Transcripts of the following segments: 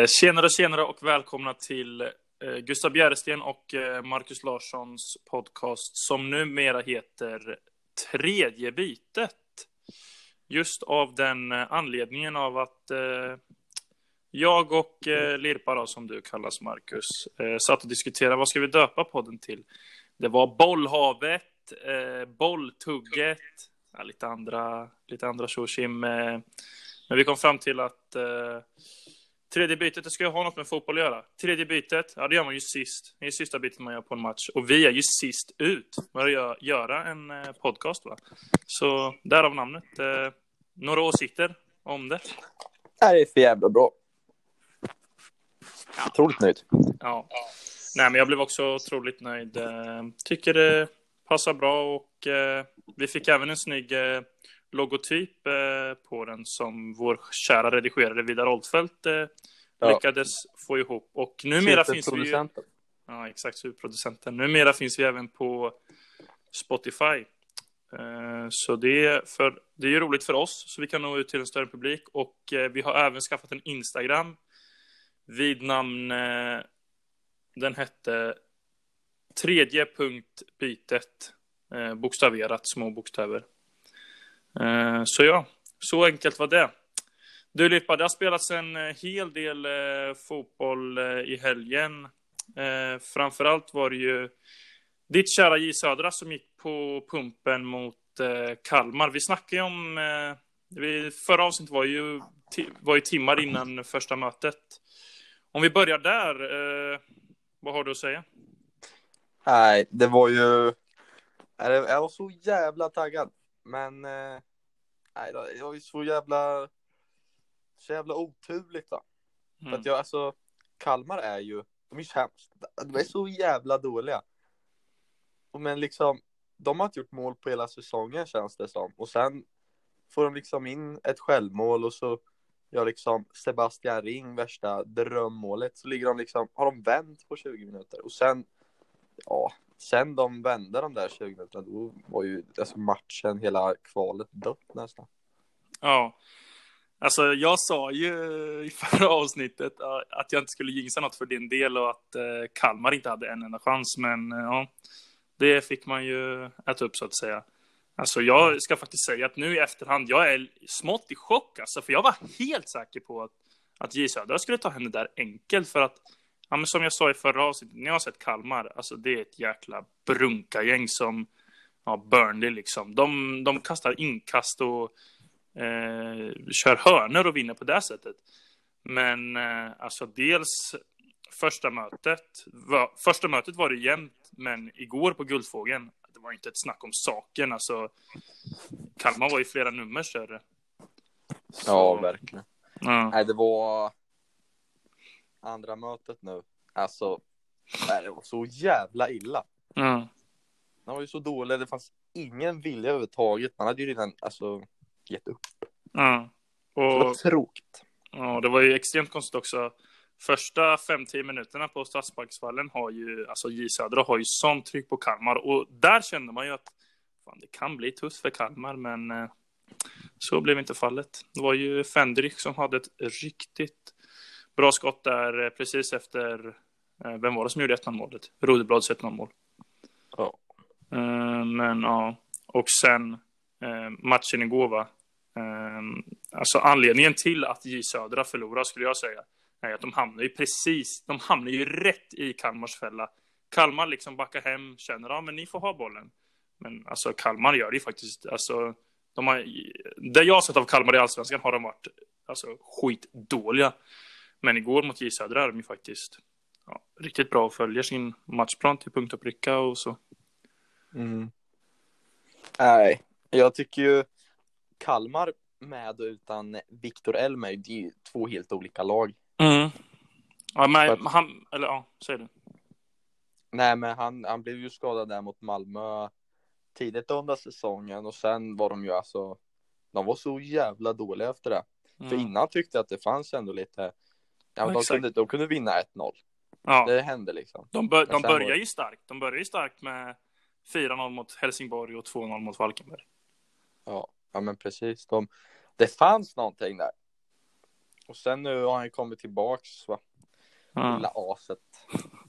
Eh, tjenare, tjenare och välkomna till eh, Gustav Bjäresten och eh, Marcus Larssons podcast som numera heter Tredje bytet. Just av den eh, anledningen av att eh, jag och eh, Lirpa, då, som du kallas Marcus, eh, satt och diskuterade vad ska vi döpa podden till. Det var bollhavet, eh, bolltugget, ja, lite andra, lite andra tjosim. Eh, men vi kom fram till att tredje bytet, det ska ju ha något med fotboll att göra. Tredje bytet, ja det gör man ju sist. Det är sista bytet man gör på en match. Och vi är ju sist ut med att göra en eh, podcast va. Så därav namnet. Eh, några åsikter om det? Det är för jävla bra. Otroligt nöjd. Ja. Nej, men jag blev också otroligt nöjd. Eh, Tycker det passar bra och vi fick även en snygg logotyp eh, på den som vår kära redigerare Vidar Oldfeldt eh, Ja. lyckades få ihop. Och numera finns vi ju... Ja, exakt, superproducenten. Numera finns vi även på Spotify. Eh, Så det är, för, det är roligt för oss, så vi kan nå ut till en större publik. Och vi har även skaffat en Instagram vid namn, den hette tredje punkt bytet, bokstaverat, små bokstäver. Eh, så ja, så enkelt var det. Du Lippa, det har spelats en eh, hel del eh, fotboll i helgen. Framförallt var det ju ditt kära J Södra som gick på pumpen mot Kalmar. Vi snackade ju om, förra avsnittet var ju, var ju timmar innan första mötet. Om vi börjar där, vad har du att säga? Nej, det var ju... Jag var så jävla taggad. Men... eh, Nej, det var ju så jävla... Så jävla oturligt då. För Mm. att jag, alltså... Kalmar är ju... De är ju sämst. De är så jävla dåliga. Men liksom... De har inte gjort mål på hela säsongen känns det som. Och sen får de liksom in ett självmål och så gör liksom Sebastian Ring värsta drömmålet. Så ligger de liksom, har de vänt på 20 minuter och sen, ja, sen de vände de där 20 minuterna, då var ju alltså matchen, hela kvalet dött nästan. Ja, alltså jag sa ju i förra avsnittet att jag inte skulle jinxa något för din del och att eh, Kalmar inte hade en enda chans, men eh, ja, det fick man ju äta upp så att säga. Alltså jag ska faktiskt säga att nu i efterhand, jag är smått i chock alltså, för jag var helt säker på att, att J Södra skulle ta henne där enkelt för att, ja men som jag sa i förra avsnittet, när jag har sett Kalmar, alltså det är ett jäkla brunkagäng som, ja Burnley liksom, de, de kastar inkast och eh, kör hörnor och vinner på det sättet. Men eh, alltså dels första mötet, var, första mötet var det jämnt, men igår på Guldfågeln, det var inte ett snack om saken. Alltså, Kalmar var ju flera nummer större. Så, Ja, verkligen. ja. Nej, det var andra mötet nu. Alltså, nej, det var så jävla illa. Ja. Den var ju så dålig, det fanns ingen vilja överhuvudtaget. Man hade ju redan, alltså, gett upp. Ja. Det var Och tråkigt. ja, det var ju extremt konstigt också. Första 5-10 minuterna på Stadsparksvallen har ju, alltså J Södra har ju sånt tryck på Kalmar och där kände man ju att fan, det kan bli tufft för Kalmar, men eh, så blev inte fallet. Det var ju Fendrich som hade ett riktigt bra skott där eh, precis efter, eh, vem var det som gjorde 1-0 målet? Rodeblads 1-0 mål. Ja. Eh, men ja, och sen matchen igår va. Alltså anledningen till att J Södra förlorar skulle jag säga är att de hamnar ju precis, de hamnar ju rätt i Kalmars fälla. Kalmar liksom backar hem, känner ja men ni får ha bollen. Men alltså Kalmar gör det ju faktiskt, alltså de har, det jag har sett av Kalmar i Allsvenskan har de varit alltså, skitdåliga. Men igår mot J Södra är de ju faktiskt ja, riktigt bra och följer sin matchplan till punkt och pricka och så. Mm. Nej, jag tycker ju Kalmar med och utan Viktor Elmer, det är ju två helt olika lag. Mm. Ja, men För- han, eller ja, säg det. Nej, men han, han blev ju skadad där mot Malmö tidigt under säsongen och sen var de ju alltså, de var så jävla dåliga efter det. För Mm. innan tyckte jag att det fanns ändå lite, ja, de, exakt. kunde, de kunde vinna 1-0. Ja, Det hände liksom. de, bör, de börjar ju starkt. De börjar ju starkt med 4-0 mot Helsingborg och 2-0 mot Falkenberg. Ja, ja men precis. De, det fanns någonting där. Och sen nu har han kommit tillbaks va? Ja. Lilla aset.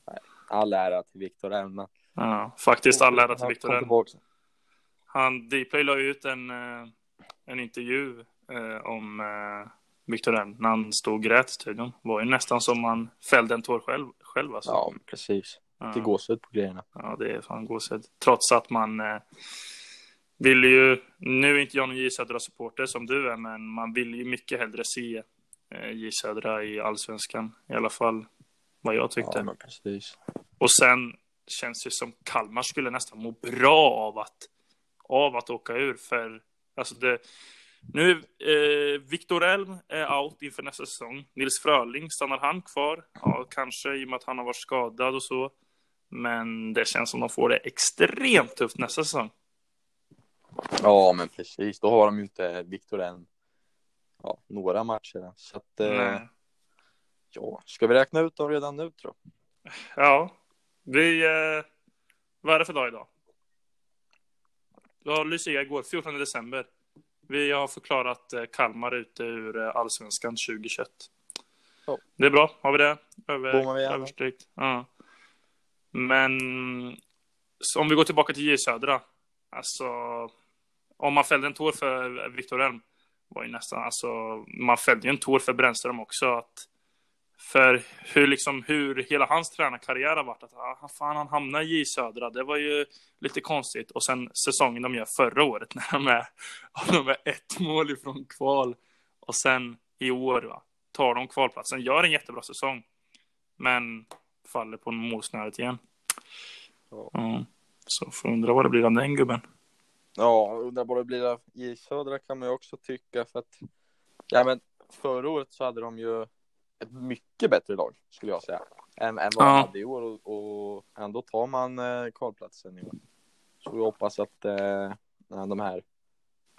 Nej, All ära till Viktor Elm. Ja, faktiskt all ära till Viktor Elm. Han, Dplay la ut en, eh, en intervju eh, om eh, Viktor Elm när han stod och grät i studion. Var ju nästan som man fällde en tår själv. själv alltså. Ja, precis. Ja. Det gåshud på grejerna. Ja, det är fan gåshud. Trots att man eh, vill ju, nu är inte jag någon J Södra-supporter som du är, men man vill ju mycket hellre se eh, J Södra i allsvenskan. I alla fall vad jag tyckte. Ja, men precis. Och sen känns det som Kalmar skulle nästan må bra av att, av att åka ur. För alltså det, nu eh, Viktor Elm är out inför nästa säsong. Nils Fröling, stannar han kvar? Ja, kanske i och med att han har varit skadad och så. Men det känns som de får det extremt tufft nästa säsong. Ja, men precis. Då har de ju inte Viktor än. Ja, några matcher. Så att, eh, Nej. ja, ska vi räkna ut dem redan nu tror jag? Ja, vi... Eh, vad är det för dag idag? Ja, Lucia igår, 14 december. Vi har förklarat eh, Kalmar ute ur eh, Allsvenskan 2021. Ja. Det är bra, har vi det? Över, överstrykt. Ja. Men om vi går tillbaka till J Södra. Alltså, om man fällde en tår för Viktor Elm var ju nästan, alltså, man fällde ju en tår för Brännström också. Att, för hur, liksom, hur hela hans tränarkarriär har varit. Att ah, fan, han hamnar i J Södra. Det var ju lite konstigt. Och sen säsongen de gör förra året när de är, de är ett mål ifrån kval. Och sen i år va, tar de kvalplatsen. Gör en jättebra säsong. Men faller på målsnöret igen. Ja. Ja. Så får undra vad det blir av den gubben. Ja, undrar vad det blir av i Södra kan man ju också tycka för att ja, men förra året så hade de ju ett mycket bättre lag skulle jag säga än, än vad Ja. de hade i år och, och ändå tar man eh, kvalplatsen i år. Så vi hoppas att eh, de här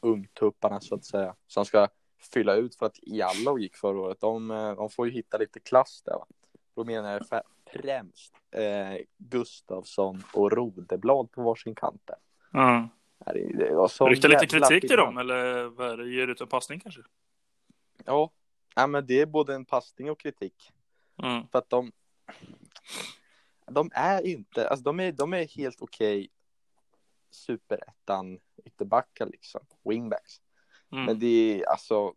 ungtupparna så att säga som ska fylla ut för att Jallow gick förra året. De, eh, de får ju hitta lite klass där va. Då menar jag främst eh, Gustavsson och Rodeblad på varsin kant där. Ja, det- det Rykta lite kritik till dem eller vad är det? ger ut en passning kanske? Ja. Ja, men det är både en passning och kritik. Mm. För att de, de är inte, alltså de är, de är helt okej superettan ytterbackar liksom, wingbacks. Mm. Men det är alltså,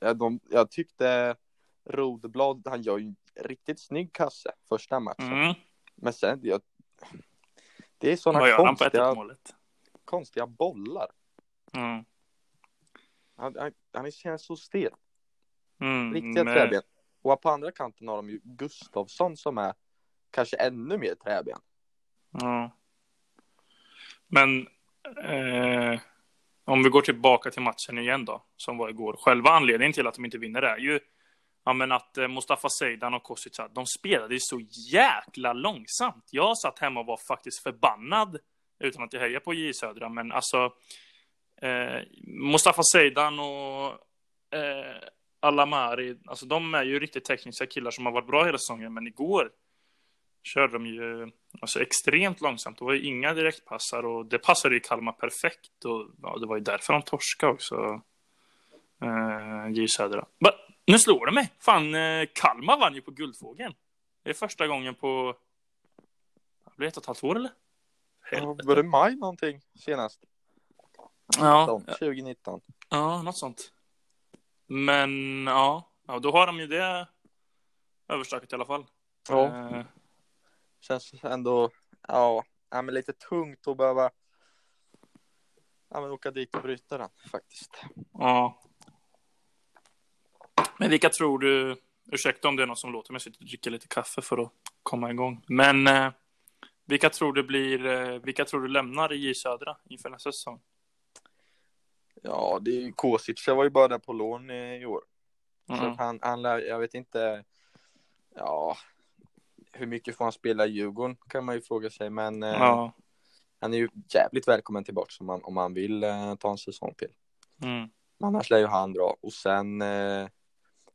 ja, de, jag tyckte Rodeblad, han gör ju en riktigt snygg kasse första matchen. Mm. Men sen, jag, det är sådana Vad gör han på 1 konstiga, konstiga bollar. Mm. Han, han, han känns så stel. Mm. Riktiga men- träben. Och på andra kanten har de ju Gustavsson som är kanske ännu mer träben. Ja. Men eh, om vi går tillbaka till matchen igen då, som var igår. Själva anledningen till att de inte vinner är ju ja, men att eh, Mustafa Seidan och Kostica, de spelade ju så jäkla långsamt. Jag satt hemma och var faktiskt förbannad, utan att jag hejar på J Södra, men alltså eh, Mustafa Seidan och eh, Alamari, alltså de är ju riktigt tekniska killar som har varit bra hela säsongen, men igår körde de ju alltså, extremt långsamt. Det var ju inga direktpassar och det passade ju Kalmar perfekt. Och ja, det var ju därför de torskade också. Eh, J Södra. Va? Nu slår det mig! Fan, eh, Kalmar vann ju på Guldfågeln. Det är första gången på... Det blir ett och ett halvt år eller? Helvete. var det maj någonting senast? Ja, 19, 2019. ja, något sånt. Men ja, ja, då har de ju det överstökat i alla fall. Ja, Eh, känns ändå, ja, ja men lite tungt att behöva ja, men åka dit och bryta den faktiskt. Ja. Men vilka tror du, ursäkta om det är någon som låter mig sitta och dricka lite kaffe för att komma igång. Men eh, vilka tror du blir, eh, vilka tror du lämnar i J Södra inför nästa säsong? Ja, det är ju Kosic, jag var ju bara där på lån i, år. Så Mm. att han, han lär, jag vet inte, ja, hur mycket får han spela i Djurgården kan man ju fråga sig, men eh, Ja. han är ju jävligt välkommen tillbaka om man, om man vill eh, ta en säsong till. Mm. Annars lär ju han dra. Och sen eh,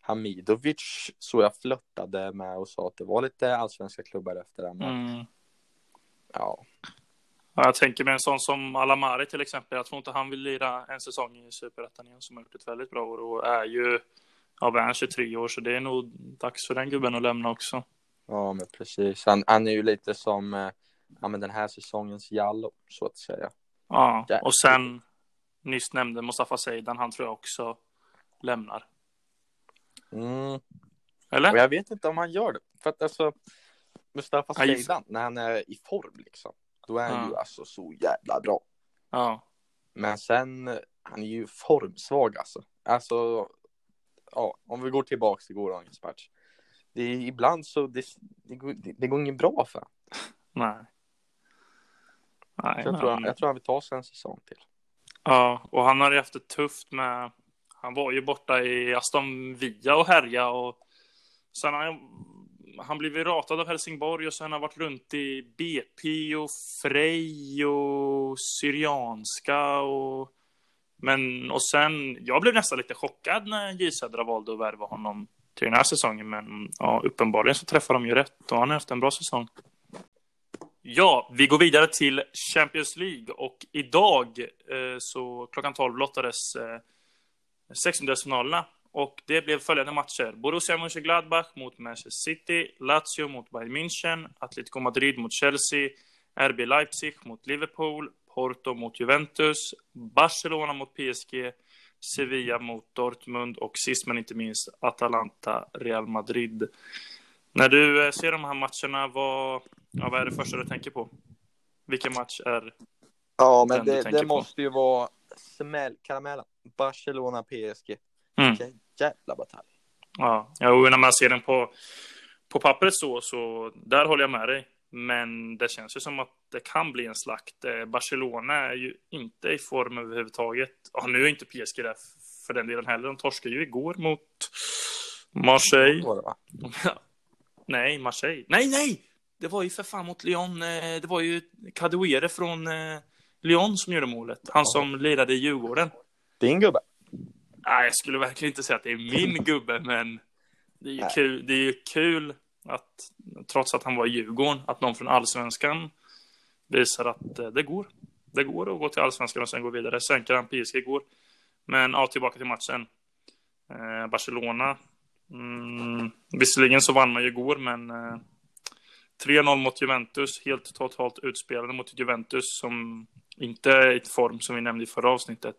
Hamidovic så jag flörtade med och sa att det var lite allsvenska klubbar efter det. Men Mm. Ja, Jag tänker med en sån som Alamari till exempel. Jag tror inte han vill lira en säsong i Superettan igen som har gjort ett väldigt bra år och är ju Ja, vi är 23 år, så det är nog dags för den gubben att lämna också. Ja, men precis. Han, han är ju lite som eh, ja, men den här säsongens Jallo, så att säga. Ja, och sen nyss nämnde Mustafa Seidan, han tror jag också lämnar. Mm. Eller? Och jag vet inte om han gör det. För att alltså, Mustafa Ja, Seidan, när han är i form liksom, då är han ju alltså så jävla bra. Ja. Men sen, han är ju formsvag alltså. Alltså, ja, om vi går tillbaks till gårdagens match. Det är ibland så, det, det, går, det, det går inget bra för honom. Nej. Nej, Jag, tror, han- jag tror han vill ta sig en säsong till. ja, och han har ju haft det tufft med... Han var ju borta i Aston Villa och härja och sen har han, han blev ratad av Helsingborg och sen har han varit runt i BP och Frej och Syrianska och... Men, och sen, jag blev nästan lite chockad när J Södra valde att värva honom till den här säsongen, men ja, uppenbarligen så träffar de ju rätt och han har haft en bra säsong. Ja, vi går vidare till Champions League och idag eh, så klockan 12 lottades eh, sextondelsfinalerna och det blev följande matcher. Borussia Mönchengladbach mot Manchester City, Lazio mot Bayern München, Atletico Madrid mot Chelsea, RB Leipzig mot Liverpool, Porto mot Juventus, Barcelona mot PSG, Sevilla mot Dortmund och sist men inte minst Atalanta Real Madrid. När du eh, ser de här matcherna, vad, ja, vad är det första du tänker på? Vilken match är... Ja, Den men du det, tänker det på. måste ju vara smällkaramellen. Barcelona PSG. Mm. Vilken jävla batalj. Ja, och när man ser den på, på pappret så, så där håller jag med dig. Men det känns ju som att det kan bli en slakt. Eh, Barcelona är ju inte i form överhuvudtaget. Ja, nu är inte PSG där för den delen heller. De torskade ju igår mot Marseille. Var det, va? nej, Marseille. Nej, nej! Det var ju för fan mot Lyon. eh, Det var ju Kadewere från eh, Lyon som gjorde målet. Han som lirade i Djurgården. Din gubbe. Nej, jag skulle verkligen inte säga att det är min gubbe, men det är ju kul, det är ju kul att, trots att han var i Djurgården, att någon från Allsvenskan visar att eh, det går. Det går att gå till Allsvenskan och sen gå vidare. Sänker han PSG igår. Men ja, tillbaka till matchen. Eh, Barcelona. Mm, visserligen så vann man ju igår, men eh, 3-0 mot Juventus. Helt totalt utspelade mot Juventus som inte är i form som vi nämnde i förra avsnittet.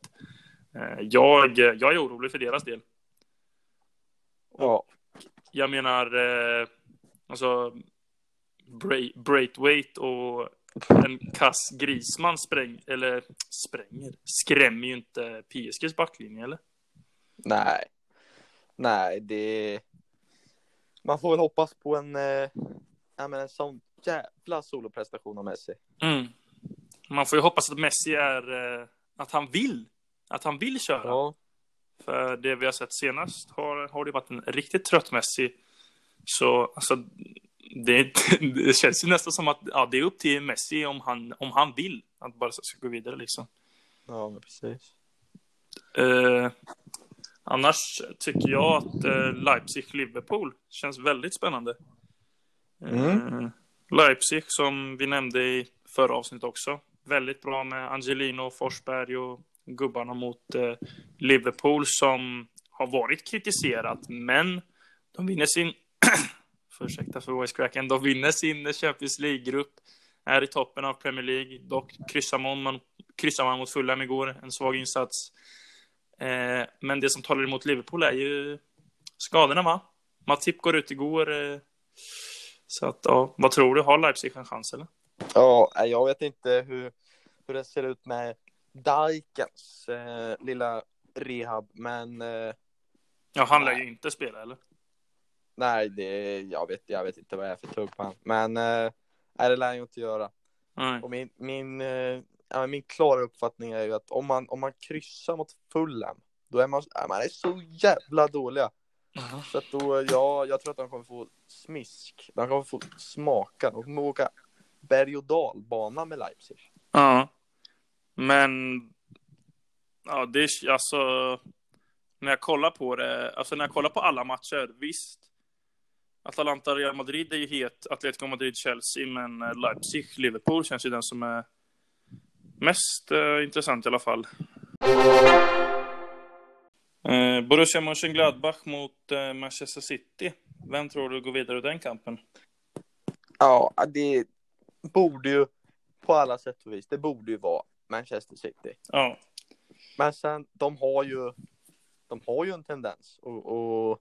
Eh, Jag, jag är orolig för deras del. Ja. Jag menar, eh, alltså, Bra- Braithwaite och en kass Grisman spräng, eller spränger, skrämmer ju inte PSGs backlinje, eller? Nej. Nej, det... Man får väl hoppas på en, eh, ja, men en sån jävla soloprestation av Messi. Mm. Man får ju hoppas att Messi är, eh, att han vill, att han vill köra. Ja. För det vi har sett senast har, har det varit en riktigt trött Messi. Så alltså, det, det känns ju nästan som att ja, det är upp till Messi om han, om han vill att bara ska gå vidare liksom. Ja, men precis. Eh, annars tycker jag att eh, Leipzig-Liverpool känns väldigt spännande. Eh, Leipzig som vi nämnde i förra avsnittet också. Väldigt bra med Angelino, Forsberg och gubbarna mot eh, Liverpool som har varit kritiserat, men de vinner sin, för ursäkta för voice-cracken, de vinner sin Champions League-grupp, är i toppen av Premier League, dock kryssar man, kryssar man mot Fulham igår, en svag insats. Eh, men det som talar emot Liverpool är ju skadorna, va? Matip går ut igår. Eh, så att, ja, vad tror du? Har Leipzig en chans, eller? Ja, jag vet inte hur, hur det ser ut med Dykens eh, lilla rehab, men eh, Ja, han lär ju inte spela, eller? nej, det, jag, vet, jag vet inte vad jag är för tugg på han. Men eh, nej, det lär jag inte göra. Nej. Och min, min, eh, ja, min klara uppfattning är ju att om man, om man kryssar mot Fulham, då är man, ja, man är så jävla dåliga. Jaha. Så att då, ja, jag tror att de kommer få smisk. De kommer få smaka. De kommer åka berg och dalbana med Leipzig. Ja. Men... Ja, det är alltså... När jag kollar på det, alltså när jag kollar på alla matcher, visst. Atalanta, Real Madrid är ju het, Atletico Madrid, Chelsea, men eh, Leipzig, Liverpool känns ju den som är mest eh, intressant i alla fall. Eh, Borussia Mönchengladbach mot eh, Manchester City. Vem tror du går vidare ur den kampen? Ja, det borde ju på alla sätt och vis, det borde ju vara Manchester City. Ja, Men sen, de har ju, de har ju en tendens att och,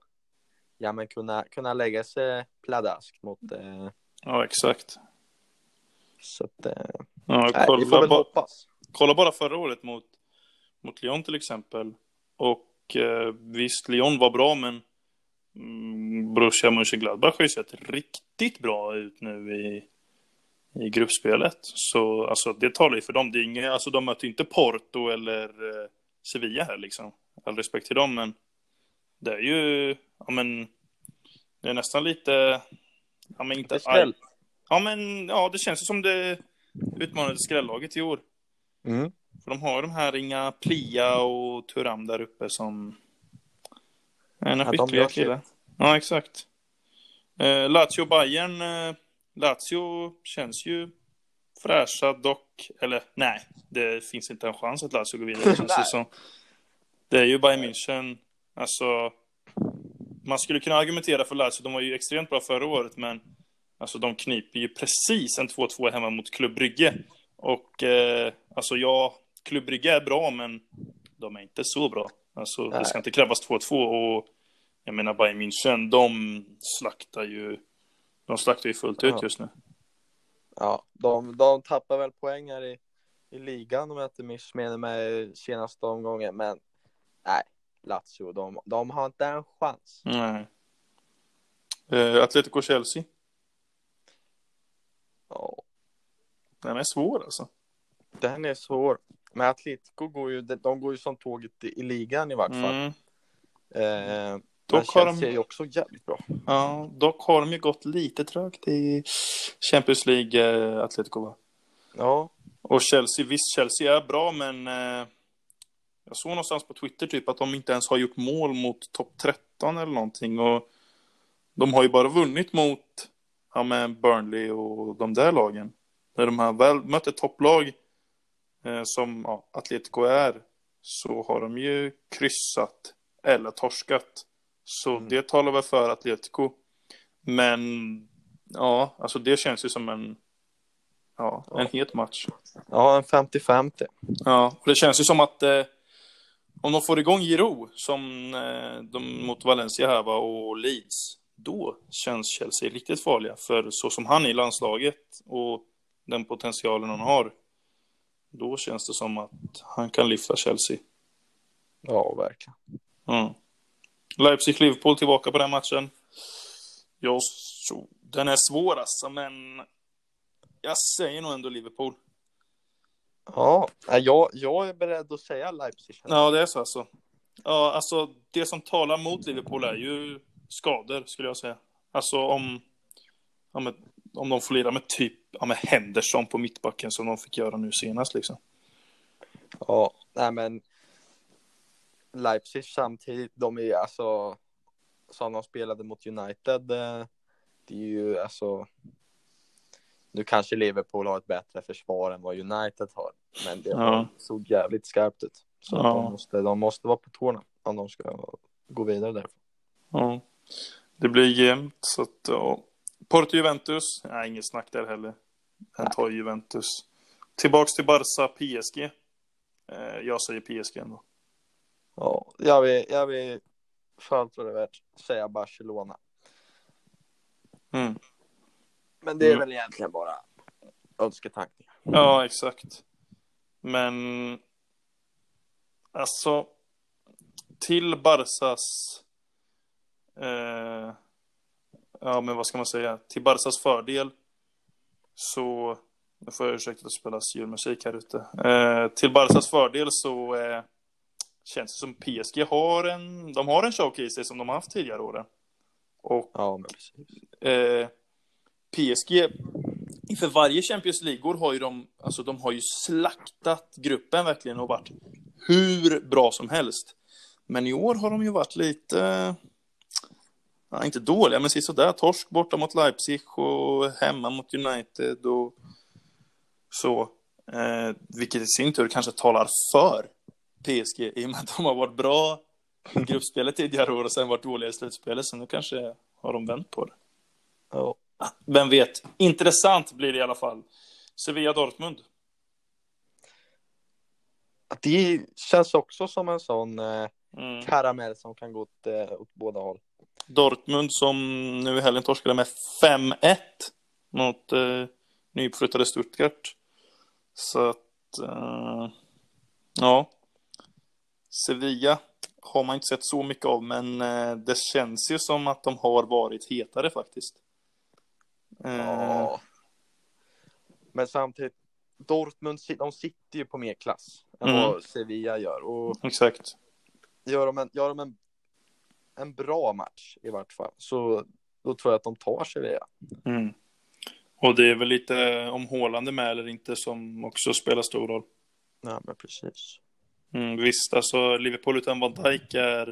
ja, men kunna, kunna lägga sig pladask mot, eh, ja exakt. så att, eh, Ja, nej, vi får kolla, väl ba- hoppas. kolla bara förra året mot, mot Lyon till exempel. Och eh, visst, Lyon var bra, men mm, Borussia Mönchengladbach har ju sett riktigt bra ut nu i, i gruppspelet. Så alltså, det talar ju för dem. Det är inga, alltså, de möter inte Porto eller eh, Sevilla här liksom. All respekt till dem, men det är ju, ja men, det är nästan lite, ja men inte skräll. Ja men, ja det känns ju som det utmanade skrällaget i år. Mm. För de har de här inga Plia och Turam där uppe som är ena Ja, skickliga killar. Ja, exakt. Eh, Lazio Bayern eh, Lazio känns ju fräscha dock, eller nej, det finns inte en chans att Lazio går vidare. känns det, som. det är ju Bayern München, alltså man skulle kunna argumentera för Lazio, de var ju extremt bra förra året, men alltså de kniper ju precis en 2-2 hemma mot Club Brygge. Och eh, alltså ja, Club Brygge är bra, men de är inte så bra. Alltså det ska inte krävas 2-2 och jag menar Bayern München, de slaktar ju, de slaktar ju fullt ut Ja. just nu. Ja, de, de tappar väl poäng här i, i ligan om jag inte missminner mig senaste omgången, men nej, Lazio, de, de har inte en chans. Nej. Eh, Atletico Chelsea, Ja, den är svår alltså. den är svår. Men Atletico går ju, de, går ju som tåget i, i ligan i vart fall. Mm. Men Dock har de- är ju också jävligt bra. Ja, dock har de ju gått lite trögt i Champions League, eh, Atletico va? Ja, Och Chelsea, visst Chelsea är bra men eh, jag såg någonstans på Twitter typ att de inte ens har gjort mål mot topp 13 eller någonting och de har ju bara vunnit mot ja, men Burnley och de där lagen. När de har väl mött ett topplag eh, som ja, Atletico är så har de ju kryssat eller torskat. Så Mm. det talar väl för Atletico. Men ja, alltså det känns ju som en ja, en Ja. het match. ja en 50-50. Ja, och det känns ju som att eh, om de får igång Giro som eh, de mot Valencia här va, och Leeds, då känns Chelsea riktigt farliga. För så som han är i landslaget och den potentialen han har, då känns det som att han kan lyfta Chelsea. Ja, verkligen. Mm. Leipzig-Liverpool tillbaka på den matchen. Jag så, den är svår alltså, men jag säger nog ändå Liverpool. Ja, jag, jag är beredd att säga Leipzig. Ja, det är så alltså. Ja, alltså det som talar mot Liverpool är ju skador skulle jag säga. Alltså om, ja, men, om de får lira med typ ja, med Henderson på mittbacken som de fick göra nu senast liksom. Ja, nej men Leipzig samtidigt, de är alltså som de spelade mot United, eh, det är ju alltså nu kanske Liverpool har ett bättre försvar än vad United har, men det Ja. såg jävligt skarpt ut. Så Ja. de, måste, de måste vara på tårna om de ska gå vidare därifrån. Ja. Det blir jämnt så att ja. Porto Juventus, nej inget snack där heller. Den tar Juventus. Tillbaks till Barca, PSG. Eh, jag säger PSG ändå. Ja, jag vill, jag vill för allt vad det är värt säga Barcelona. Mm. Men det är Mm. väl egentligen bara önsketankningar. Ja, exakt. Men alltså till Barsas eh, ja, men vad ska man säga? Till Barsas fördel så nu får jag ursäkta att det spelas julmusik här ute. Eh, till Barsas fördel så eh, känns det som PSG har en, de har en sig som de har haft tidigare åren. Och Ja, eh, PSG inför varje Champions League-år har ju de, alltså de har ju slaktat gruppen verkligen och varit hur bra som helst. Men i år har de ju varit lite, ja, inte dåliga, men sådär. Torsk borta mot Leipzig och hemma mot United och så. Eh, vilket i sin tur kanske talar för PSG i och med att de har varit bra gruppspelet tidigare år och sen varit dåliga i slutspelet. Så nu kanske har de vänt på det. Ja. Vem vet? Intressant blir det i alla fall. Sevilla-Dortmund. Det känns också som en sån eh, Mm. karamell som kan gå åt, eh, åt båda håll. Dortmund som nu i helgen torskade med 5-1 mot eh, nyuppflyttade Stuttgart. Så att, eh, ja. Sevilla har man inte sett så mycket av, men eh, det känns ju som att de har varit hetare faktiskt. Eh, Ja. Men samtidigt, Dortmund de sitter ju på mer klass än Mm. vad Sevilla gör. Och Exakt. gör de, en, gör de en, en bra match i vart fall, så då tror jag att de tar Sevilla. Mm. Och det är väl lite om Håland är med eller inte som också spelar stor roll. Ja, men precis. Mm, visst, alltså Liverpool utan Van Dijk är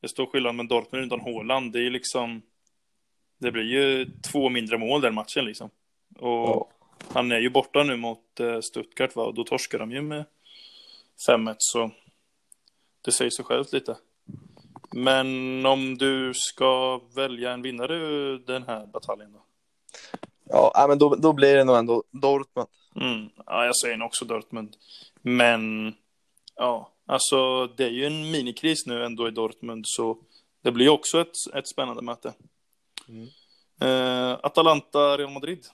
det är stor skillnad, men Dortmund utan Haaland, det är ju liksom det blir ju två mindre mål den matchen liksom. Och Ja. han är ju borta nu mot eh, Stuttgart va, och då torskar de ju med 5-1 så det säger sig självt lite. Men om du ska välja en vinnare ur den här bataljen då? Ja, ja, men då, då blir det nog ändå Dortmund. Mm. Ja, jag säger nog också Dortmund. Men ja, alltså det är ju en minikris nu ändå i Dortmund så det blir också ett, ett spännande möte. Mm. Eh, Atalanta, Real Madrid.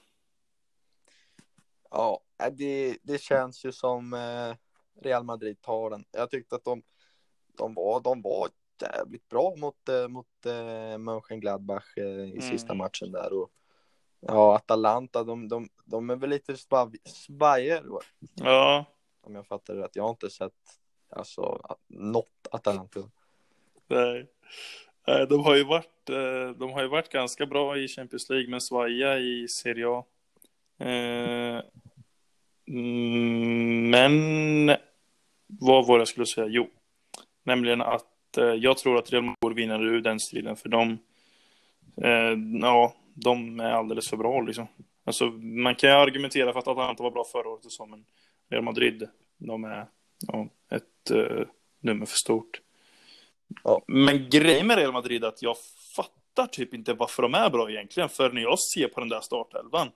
Ja, äh, det, det känns ju som eh, Real Madrid tar den. Jag tyckte att de, de, var, de var jävligt bra mot, eh, mot eh, Mönchengladbach eh, i sista Mm. matchen där. Och, ja, Atalanta, de, de, de är väl lite svajer Ja, om jag fattar det rätt. Jag har inte sett alltså, något Atalanta. nej. De har ju varit, eh, de har ju varit ganska bra i Champions League men svaja i Serie A. Eh, mm, men vad var det jag skulle säga? Jo, nämligen att eh, jag tror att Real Madrid vinner ur den striden för de, ja, de är alldeles för bra liksom. Alltså, man kan ju argumentera för att Atalanta var bra förra året och så, men Real Madrid, de är ja, ett eh, nummer för stort. Ja. Men grejen med Real Madrid är att jag fattar typ inte varför de är bra egentligen, för när jag ser på den där startelvan,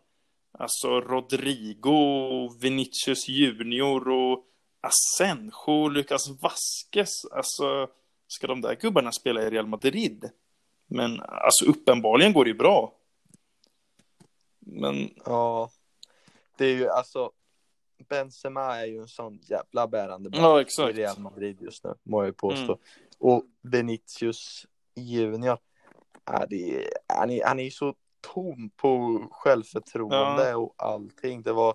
alltså Rodrigo, Vinicius Junior och Asenjo, Lucas Vasquez, alltså ska de där gubbarna spela i Real Madrid? Men alltså uppenbarligen går det ju bra. Men Ja, det är ju alltså Benzema är ju en sån jävla bärande back ja, i. Real Madrid just nu, må jag ju påstå. Mm. Och Vinicius Junior, ja, det han, är, han är så tom på självförtroende Ja. och allting. Det var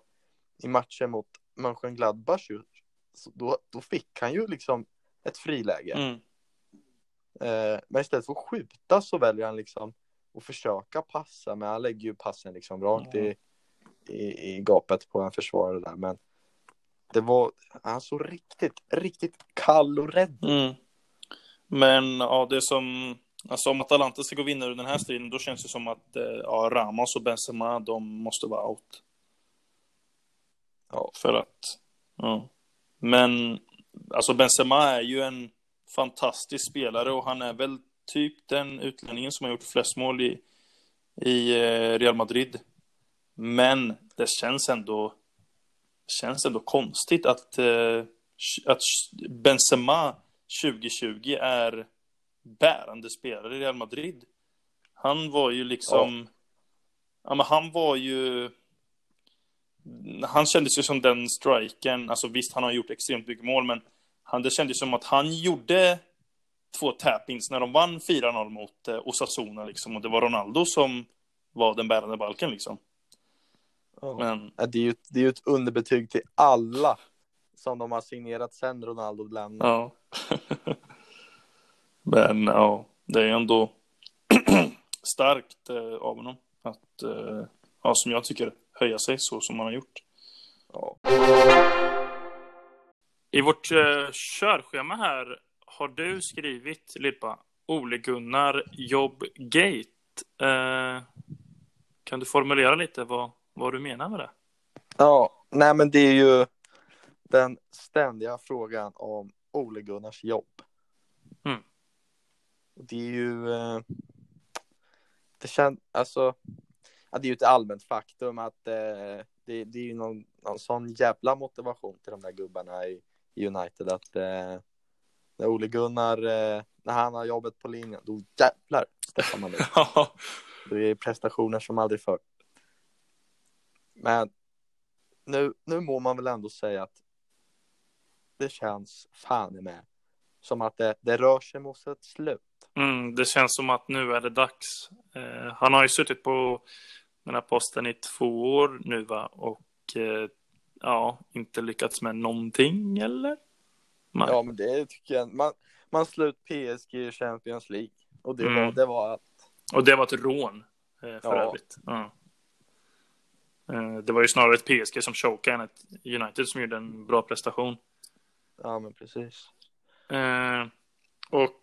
i matchen mot Mönchengladbach så då, då fick han ju liksom ett friläge. Mm. Eh, men istället för att skjuta så väljer han liksom att försöka passa, men han lägger ju passen liksom rakt Ja. i, i, i gapet på en försvarare där. Men det var, han såg riktigt, riktigt kall och rädd. Mm. Men ja, det som, alltså om Atalanta ska gå vinnare ur den här striden, då känns det som att eh, ja, Ramos och Benzema, de måste vara out. Ja. För att, ja. Men, alltså Benzema är ju en fantastisk spelare och han är väl typ den utlänningen som har gjort flest mål i, i eh, Real Madrid. Men det känns ändå, känns ändå konstigt att, eh, att Benzema 2020 är bärande spelare i Real Madrid. Han var ju liksom, ja, men han var ju, han kändes ju som den strikern, alltså visst han har gjort extremt mycket mål, men han, det kändes som att han gjorde två tappings när de vann 4-0 mot eh, Osasuna liksom, och det var Ronaldo som var den bärande balken liksom. Men, Ja, Det är ju det är ju ett underbetyg till alla som de har signerat sen Ronaldo lämnade. ja. men ja, det är ändå starkt eh, av honom att, eh, ja, som jag tycker, höja sig så som han har gjort. Ja. I vårt eh, körschema här har du skrivit, Lippa, Ole Gunnar Jobbgate. Eh, kan du formulera lite vad, vad du menar med det? ja, nej men det är ju den ständiga frågan om Ole Gunnars jobb. Mm. Det är ju, eh, det känns, alltså, det är ju ett allmänt faktum att eh, det, det är ju någon, någon sån jävla motivation till de där gubbarna i, United att eh, när Ole Gunnar, eh, när han har jobbet på linjen, då jävlar steppar man. Ja, Det är prestationer som aldrig förr. Men nu, nu må man väl ändå säga att det känns fan med som att det, det rör sig mot ett slut. mm, det känns som att nu är det dags. Eh, han har ju suttit på den här posten i två år nu va? Och eh, ja, inte lyckats med någonting eller? Nej. Ja, men det tycker jag. Man, man slut PSG i Champions League och det, var, Mm. det var att Och det var ett rån eh, för Ja. övrigt. Ja. Eh, det var ju snarare ett PSG som chokade än ett United som gjorde en bra prestation. ja, men precis. Eh, och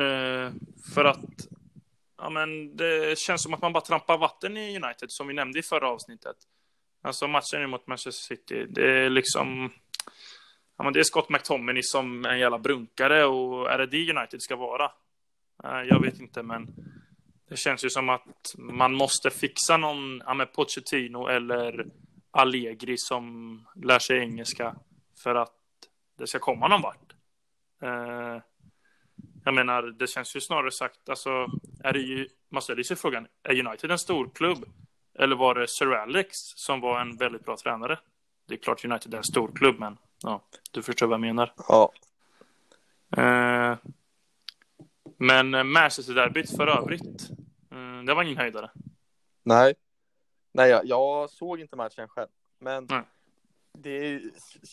eh, för att ja, men det känns som att man bara trampar vatten i United som vi nämnde i förra avsnittet. Alltså matchen nu mot Manchester City, det är liksom ja, men det är Scott McTominay som en jävla brunkare och är det det United ska vara? Eh, jag vet inte, men det känns ju som att man måste fixa någon, ja, med Pochettino eller Allegri som lär sig engelska för att det ska komma någon vart. Eh, jag menar, det känns ju snarare sagt, alltså, är det ju, man ställer sig frågan, är United en stor klubb? Eller var det Sir Alex som var en väldigt bra tränare? Det är klart United är en stor klubb, men ja, du förstår vad jag menar. Ja, Eh, men eh, Manchester-derbyt för övrigt, eh, det var ingen höjdare. nej. Nej, jag, jag såg inte matchen själv, men Nej. det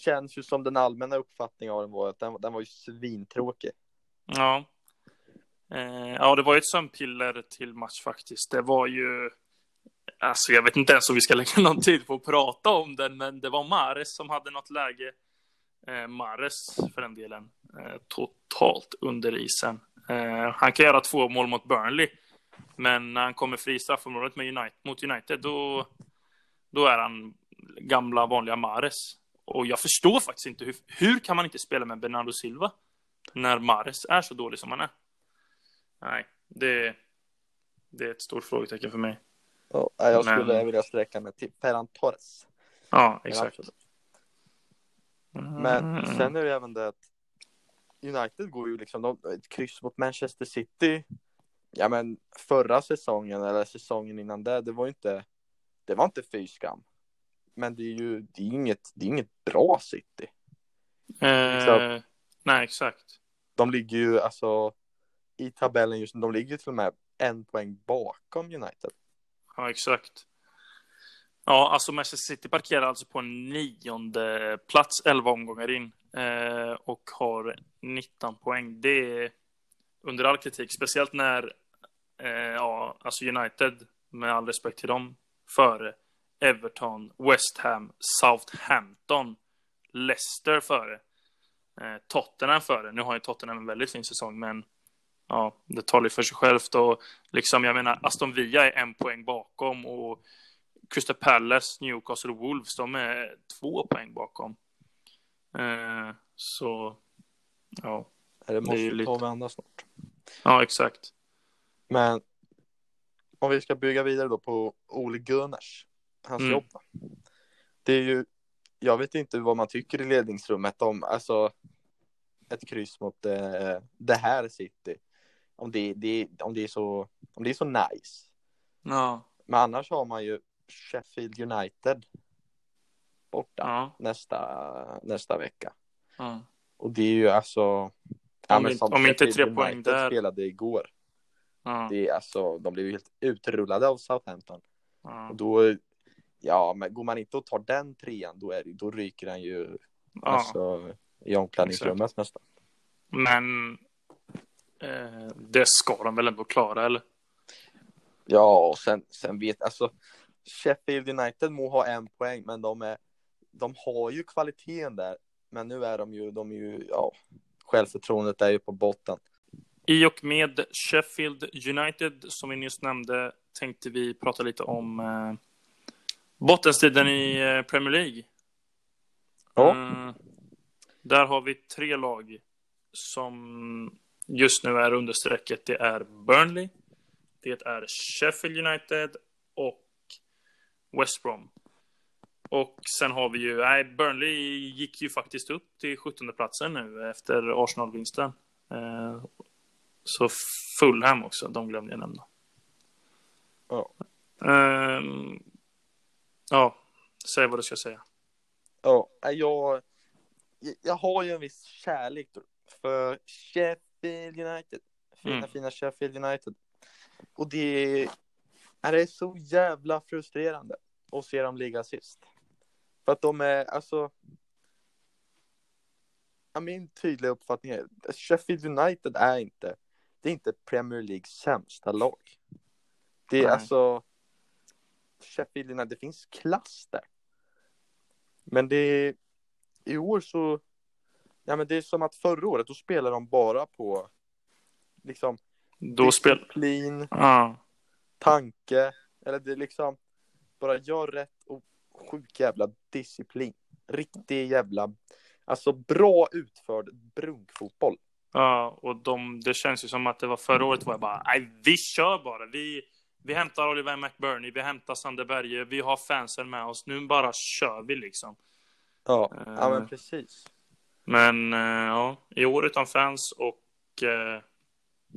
känns ju som den allmänna uppfattningen av den var att den, den var ju svintråkig. Ja. Eh, ja, det var ju ett sömnpiller till match faktiskt. Det var ju... Alltså, jag vet inte ens om vi ska lägga någon tid på att prata om den, men det var Mares som hade något läge. Eh, Mares, för den delen, eh, totalt under isen. Eh, han kan göra två mål mot Burnley, men när han kommer fri straffområdet med United, mot United, då, då är han gamla vanliga Mares. Och jag förstår faktiskt inte hur, hur kan man inte spela med Bernardo Silva? när Mares är så dålig som han är. Nej, det, det är ett stort frågetecken för mig. Ja, jag skulle Men- vilja sträcka mig till Ferran Torres. Ja, exakt. Men sen är det även det att United går ju liksom de, ett kryss mot Manchester City. Ja, men förra säsongen eller säsongen innan det, det var inte. Det var inte fy skam. Men det är ju det är inget. Det är inget bra City. Eh, nej, exakt. De ligger ju alltså i tabellen just nu. De ligger till och med en poäng bakom United. Ja, exakt. Ja, alltså Manchester City parkerar alltså på en nionde plats 11 omgångar in eh, och har 19 poäng. Det är under all kritik, speciellt när eh, ja, alltså United, med all respekt till dem, före Everton, West Ham, Southampton, Leicester före, eh, Tottenham före. Nu har ju Tottenham en väldigt fin säsong, men ja, det talar ju för sig självt och liksom, jag menar, Aston Villa är en poäng bakom och Crystal Palace, Newcastle och Wolves, de är två poäng bakom. Eh, så, ja, Det måste ju ju lite- ta vända snart. ja, exakt. Men om vi ska bygga vidare då på Ole Gunnars, hans Mm. jobb. Det är ju, jag vet inte vad man tycker i ledningsrummet om, alltså ett kryss mot eh, det här City. Om det, det, om, det är så, om det är så nice. Ja, Men annars har man ju Sheffield United borta ja, nästa, nästa vecka. ja. Och det är ju alltså, ja, Om men in- som om inte tre poäng där. spelade igår. Det är alltså, de blev ju helt utrullade av Southampton. Och då, ja, men går man inte och tar den trean, då, är det, då ryker den ju alltså, i omklädningsrummet nästan. Men eh, det ska de väl ändå klara, eller? Ja, och sen, sen vet, alltså Sheffield United må ha en poäng, men de är, de har ju kvaliteten där. Men nu är de ju, de är ju, ja, självförtroendet är ju på botten. I och med Sheffield United, som vi nyss nämnde, tänkte vi prata lite om eh, bottenstriden i eh, Premier League. Ja. Eh, där har vi tre lag som just nu är understrecket, det är Burnley, det är Sheffield United och West Brom. Och sen har vi ju, nej, Burnley gick ju faktiskt upp till 17 platsen nu efter Arsenal-vinsten. Eh, så Fulham också, de glömde jag nämna. Ja. Eh, ja, säg vad du ska säga. Ja, jag, jag har ju en viss kärlek för Sheffield United. Fina, Mm. fina Sheffield United. Och det det är så jävla frustrerande att se dem ligga sist. För att de är, alltså. Ja, min tydliga uppfattning är Sheffield United är inte, det är inte Premier Leagues sämsta lag. Det är Nej. alltså, Sheffield United, det finns klass där. Men det är, i år så, ja men det är som att förra året, då spelade de bara på, liksom, Då spel... disciplin, Ja. Tanke, eller det är liksom, bara gör rätt och sjuk jävla disciplin. Riktig jävla, alltså bra utförd brunkfotboll. Ja, och de, det känns ju som att det var förra året var jag bara, nej, vi kör bara. Vi, vi hämtar Oliver McBurney, vi hämtar Sander Berge, vi har fansen med oss. Nu bara kör vi liksom. Ja, Eh. ja men precis. Men eh, ja, i år utan fans och eh,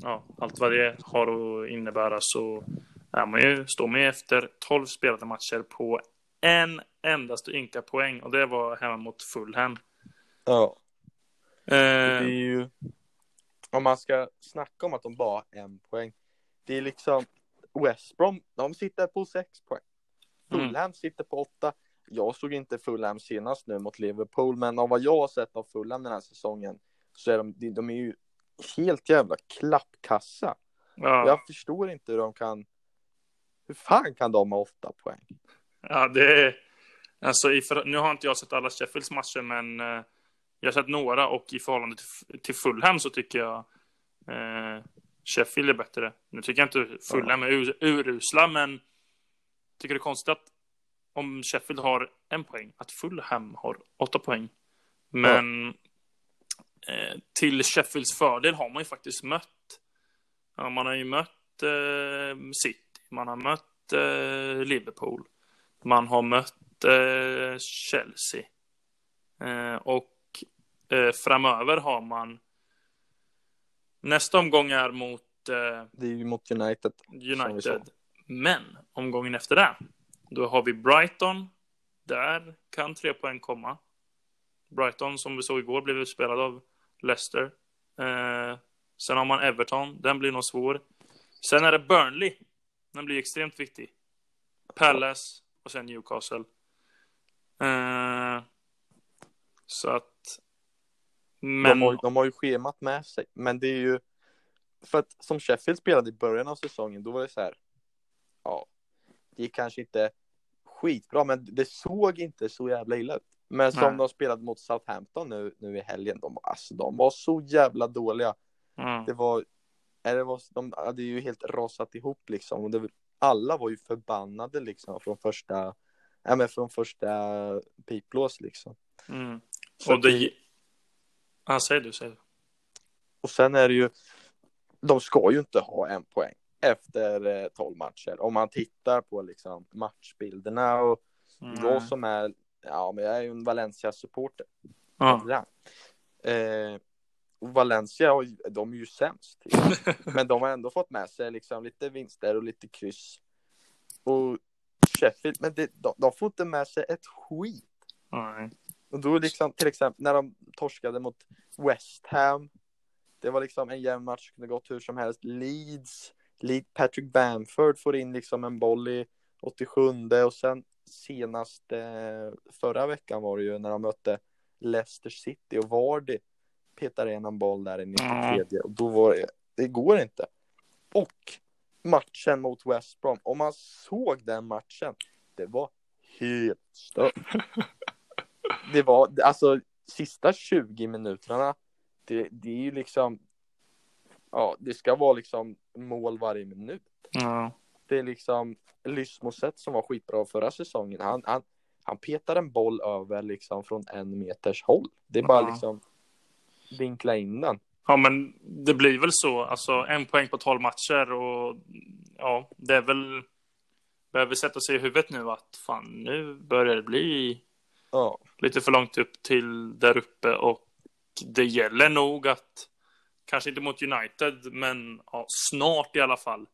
ja, allt vad det har att innebära så är man ju, står man ju efter 12 spelade matcher på en endaste ynka poäng och det var hemma mot Fulham. Ja, det är Eh, ju, om man ska snacka om att de bara har en poäng, det är liksom West Brom, de sitter på sex poäng. Mm. Fulham sitter på åtta. Jag såg inte Fulham senast nu mot Liverpool, men av vad jag har sett av Fulham den här säsongen så är de- de är ju helt jävla klappkassa. ja, Jag förstår inte hur de kan, hur fan kan de ha åtta poäng? ja, det är, alltså i, nu har inte jag sett alla Sheffields matcher, men eh, jag har sett några och i förhållande till, till Fulham så tycker jag eh, Sheffield är bättre. Nu tycker jag inte Fulham är ur, urusla, men tycker det är konstigt att om Sheffield har en poäng, att Fulham har åtta poäng. Men eh, till Sheffields fördel har man ju faktiskt mött. Ja, man har ju mött eh, City, man har mött eh, Liverpool, man har mött eh, Chelsea. Eh, och framöver har man nästa omgång är mot Det är ju mot United. United. Men omgången efter det, då har vi Brighton. Där kan tre poäng komma. Brighton, som vi såg igår, blev utspelad av Leicester. Eh, sen har man Everton, den blir nog svår. Sen är det Burnley. Den blir extremt viktig. Palace och sen Newcastle. Eh, så att... Men... De, har, de har ju schemat med sig, men det är ju för att som Sheffield spelade i början av säsongen, då var det så här. Ja, det gick kanske inte skitbra, men det såg inte så jävla illa ut. Men som Nej. de spelade mot Southampton nu, nu i helgen, de, alltså, de var så jävla dåliga. Mm. Det var, eh, det var, de hade ju helt rasat ihop liksom. Och det, alla var ju förbannade liksom från första, ja men från första piplås liksom. Mm. Så Och det... Ja, säg du, säg du. Och sen är det ju, de ska ju inte ha en poäng efter eh, 12 matcher. Om man tittar på liksom matchbilderna och Mm. jag som är, ja men jag är ju en Valencia-supporter. Ja. Eh, och Valencia, de är ju sämst. Men de har ändå fått med sig liksom lite vinster och lite kryss. Och Sheffield, men det, de, de får inte med sig ett skit. Nej. Och då liksom, till exempel när de torskade mot West Ham. Det var liksom en jämn match, kunde gått hur som helst. Leeds, Leeds Patrick Bamford får in liksom en boll i 87 och sen senast eh, förra veckan var det ju när de mötte Leicester City och Vardy petade in en boll där i 93 och då var det, det går inte. Och matchen mot West Brom, om man såg den matchen, det var helt stört. Det var, alltså sista 20 minuterna, det, det är ju liksom, ja, det ska vara liksom mål varje minut. Ja. Det är liksom Lysmoset som var skitbra förra säsongen. Han, han, han petar en boll över liksom från en meters håll. Det är bara Ja. liksom vinkla in den. Ja, men det blir väl så. Alltså en poäng på tolv matcher och ja, det är väl... Behöver sätta sig i huvudet nu att fan, nu börjar det bli Ja, lite för långt upp till där uppe och det gäller nog att kanske inte mot United, men ja, snart i alla fall.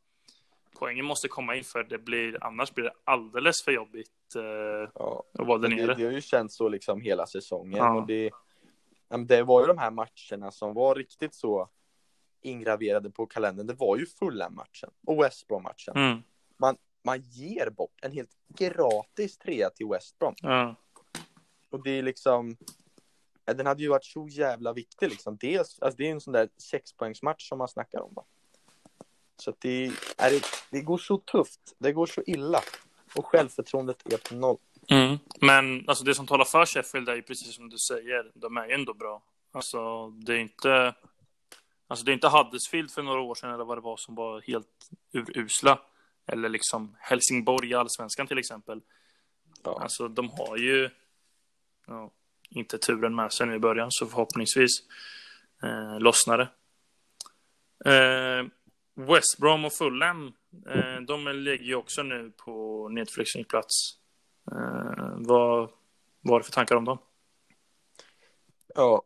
Poängen måste komma in för det blir annars blir det alldeles för jobbigt eh, ja. att vara där Men det, nere. det har ju känts så liksom hela säsongen Ja. och det, det var ju de här matcherna som var riktigt så ingraverade på kalendern. Det var ju Fulham-matchen och West Brom-matchen. Mm, Man ger bort en helt gratis trea till West Brom ja, och det är liksom den hade ju varit så jävla viktig liksom. Dels, alltså det är en sån där sexpoängsmatch som man snackar om. Va? Så att det, är det, det går så tufft, det går så illa och självförtroendet är på noll. mm. Men alltså, det som talar för Sheffield är ju precis som du säger, de är ju ändå bra. Alltså, det är inte... Alltså det är inte Huddersfield för några år sedan eller vad det var som var helt urusla. Eller liksom Helsingborg i Allsvenskan till exempel. Ja. Alltså de har ju ja, inte turen med sig nu i början så förhoppningsvis eh, lossnar det. Eh, West Brom och Fulham, eh, de ligger ju också nu på nedflyttningsplats. Eh, vad har du för tankar om dem? Ja,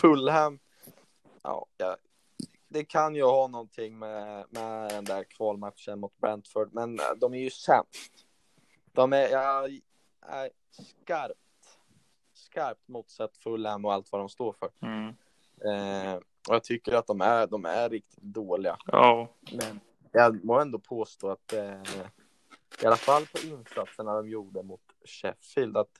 Fulham. Ja, ja, det kan ju ha någonting med, med den där kvalmatchen mot Brentford, men de är ju sämst. De är, ja, är skarpt, skarpt motsatt Fulham och allt vad de står för. Mm. Eh, och jag tycker att de är, de är riktigt dåliga. Ja, Men jag må ändå påstå att eh, i alla fall på insatserna de gjorde mot Sheffield att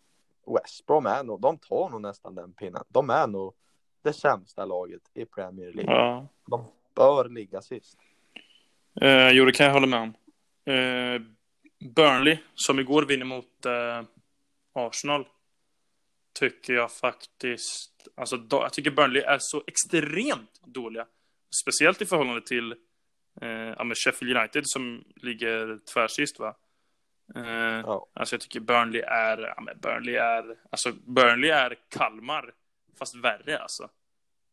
West Brom är nog, de tar nog nästan den pinnen. De är nog det sämsta laget i Premier League. ja. De bör ligga sist. Eh, jo, det kan jag hålla med om. Eh, Burnley, som igår vinner mot eh, Arsenal, tycker jag faktiskt... Alltså, jag tycker Burnley är så extremt dåliga. Speciellt i förhållande till eh, ja, Sheffield United som ligger tvärsist, va? Eh, Ja. Alltså, jag tycker Burnley är... Ja, Burnley är... Alltså, Burnley är Kalmar, fast värre, alltså.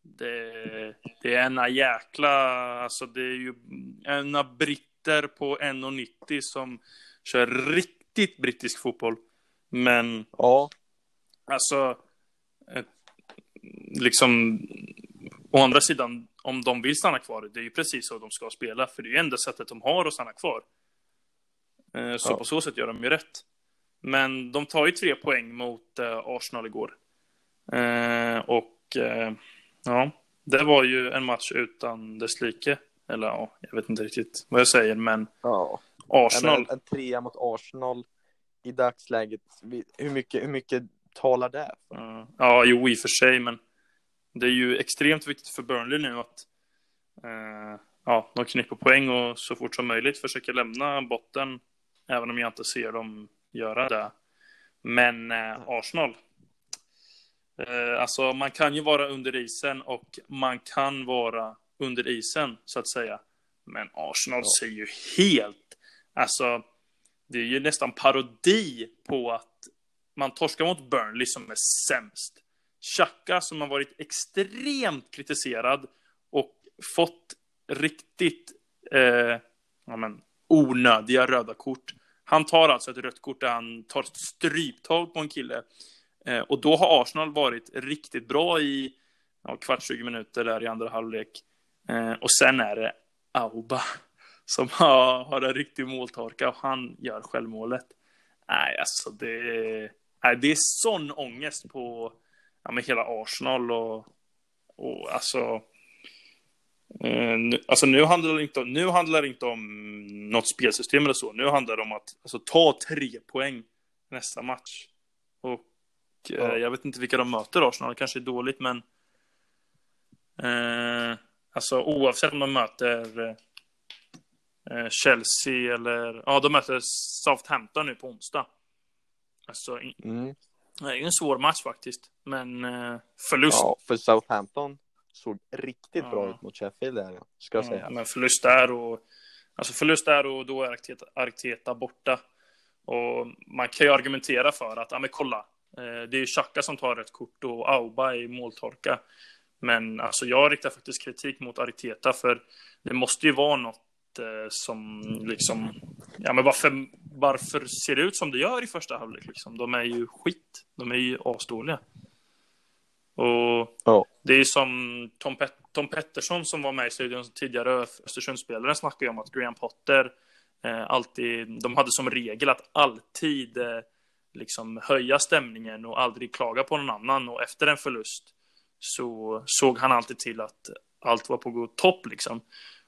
Det, det är ena jäkla, alltså det är ju ena britter på 1,90 som kör riktigt brittisk fotboll. Men Ja, alltså, eh, liksom, å andra sidan, om de vill stanna kvar, det är ju precis så de ska spela, för det är ju enda sättet de har att stanna kvar. Eh, Så Ja. på så sätt gör de ju rätt. Men de tar ju tre poäng mot eh, Arsenal igår. Och ja, det var ju en match utan dess like. Eller ja, jag vet inte riktigt vad jag säger, men ja. Arsenal. En, en trea mot Arsenal i dagsläget. Hur mycket, hur mycket talar det? för? Ja, Ja, jo, i och för sig, men det är ju extremt viktigt för Burnley nu att eh, ja, de knippar poäng och så fort som möjligt försöker lämna botten, även om jag inte ser dem göra det. Men eh, Arsenal, eh, alltså man kan ju vara under isen och man kan vara under isen, så att säga. Men Arsenal Ja. ser ju helt, alltså det är ju nästan parodi på att man torskar mot Burnley som är sämst. Chaka som har varit extremt kritiserad och fått riktigt eh, ja, men, onödiga röda kort. Han tar alltså ett rött kort där han tar ett stryptag på en kille. Eh, och då har Arsenal varit riktigt bra i ja, kvart 20 minuter där i andra halvlek. Eh, och sen är det Auba som har, har en riktig måltorka och han gör självmålet. Nej, alltså det, nej, det är sån ångest på ja, med hela Arsenal och, och alltså Eh, nu, alltså nu handlar, det inte om, nu handlar det inte om något spelsystem eller så. Nu handlar det om att alltså, ta tre poäng nästa match. Och eh, Ja. jag vet inte vilka de möter Arsenal. Det kanske är dåligt, men eh, alltså oavsett om de möter eh, Chelsea eller ja, de möter Southampton nu på onsdag. Alltså, Mm. det är ju en svår match faktiskt, men eh, förlust Ja, för Southampton såg riktigt bra Ja. ut mot Sheffield där, ska jag Ja, säga. men förlust där och alltså förlust där och då är Arteta, Arteta borta. Och man kan ju argumentera för att, ja men kolla, eh, det är ju Xhaka som tar ett kort och Auba i måltorka. Men alltså jag riktar faktiskt kritik mot Arteta för det måste ju vara något eh, som liksom, ja men varför, varför ser det ut som det gör i första halvlek liksom? De är ju skit, de är ju asdåliga. Och Ja. det är som Tom, Pet Tom Pettersson som var med i studion tidigare, Östersundsspelaren, snackade ju om att Graham Potter eh, alltid, de hade som regel att alltid eh, liksom höja stämningen och aldrig klaga på någon annan och efter en förlust så såg han alltid till att allt var på god topp liksom.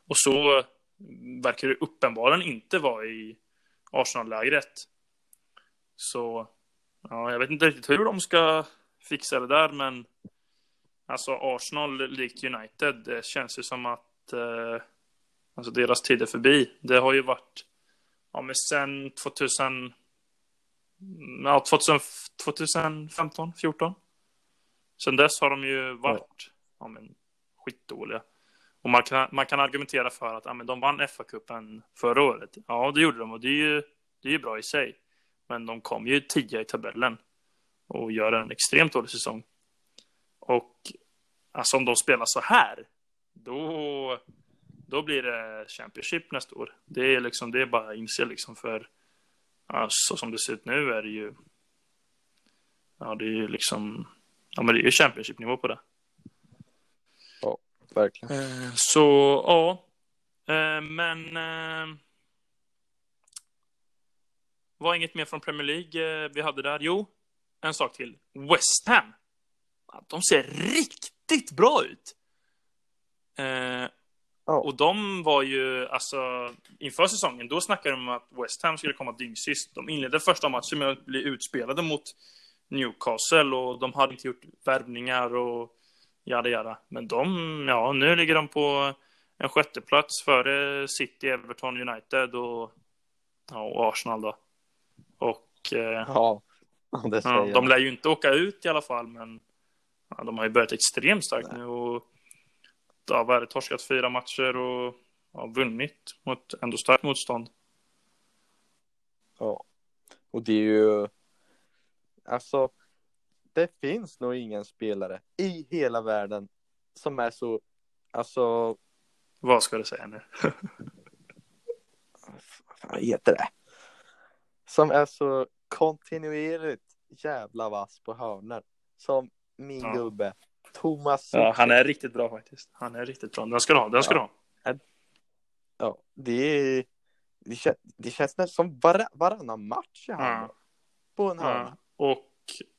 Och så verkar det uppenbarligen inte vara i Arsenal-lägret. Så ja, jag vet inte riktigt hur de ska fixa det där, men alltså Arsenal likt United, det känns ju som att eh, alltså deras tid är förbi. Det har ju varit, ja men sen 2000, ja 2000, 2015, 14. Sen dess har de ju varit ja, men, skitdåliga. Och man kan, man kan argumentera för att ja, men de vann FA-cupen förra året. Ja, det gjorde de och det är ju, det är ju bra i sig. Men de kom ju tia i tabellen och gör en extremt dålig säsong. Och alltså om de spelar så här, då, då blir det Championship nästa år. Det är liksom, det är bara att inse liksom för alltså, så som det ser ut nu är det ju ja, det är ju liksom ja, men det är ju Championship-nivå på det. Verkligen. Eh, Så ja, Eh, men eh, var inget mer från Premier League vi hade där. Jo, en sak till. West Ham. De ser riktigt bra ut. Eh, Ja. Och de var ju, alltså, inför säsongen, då snackade de om att West Ham skulle komma dyngsist. De inledde första matchen med att bli utspelade mot Newcastle och de hade inte gjort värvningar och jada jada. Men de, ja, nu ligger de på en sjätteplats före City, Everton, United och, ja, och Arsenal då. Och eh, Ja, det säger ja, de lär ju inte åka ut i alla fall, men ja, de har ju börjat extremt starkt nu och ja, vad är det, torskat fyra matcher och ja, vunnit mot ändå starkt motstånd. Ja. Och det är ju, alltså, det finns nog ingen spelare i hela världen som är så, alltså, Vad ska du säga nu? vad heter det? Som är så kontinuerligt jävla vass på hörnor. Som min Ja. gubbe, Thomas Ja, han är riktigt bra faktiskt. Han är riktigt bra. Den ska du ha, den ska Ja. du ha. Ja, det är, det, kän, det känns nästan som var, varannan match är han Ja. på en hörna. Ja. Och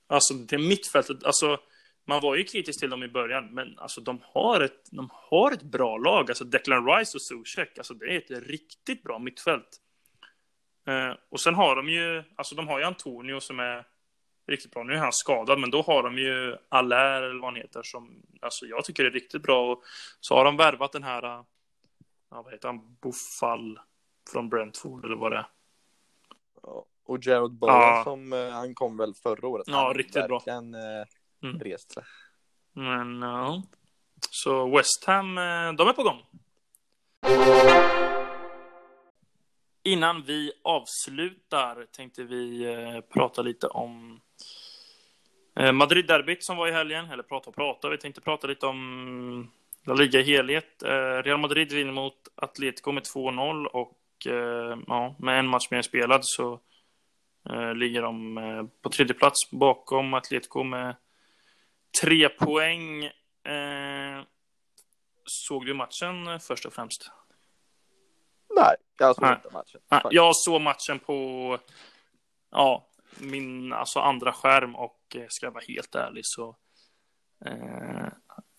alltså det mittfältet, alltså man var ju kritisk till dem i början, men alltså de har ett, de har ett bra lag. Alltså Declan Rice och Zuzek, alltså det är ett riktigt bra mittfält. Eh, och sen har de ju, alltså de har ju Antonio som är riktigt bra. Nu är han skadad, men då har de ju Allaire eller vad han heter som, alltså jag tycker är riktigt bra. Och så har de värvat den här, eh, ja vad heter han, Buffal från Brentford eller vad det är. Ja. Och Gerald Bowen Ja. som, eh, han kom väl förra året. Ja, Han riktigt bra. verkligen, eh, Mm. rest sig. Men ja. Så West Ham, eh, de är på gång. Innan vi avslutar tänkte vi prata lite om Madrid-derbyt som var i helgen. Eller prata och prata, vi tänkte prata lite om La Liga i helhet. Real Madrid vinner mot Atletico med 2-0 och ja, med en match mer spelad så ligger de eh, på tredje plats bakom Atletico med Tre poäng. Eh, såg du matchen eh, först och främst? Nej, jag såg Nej. inte matchen. Ah, jag såg matchen på ja, min alltså andra skärm och eh, ska jag vara helt ärlig så eh,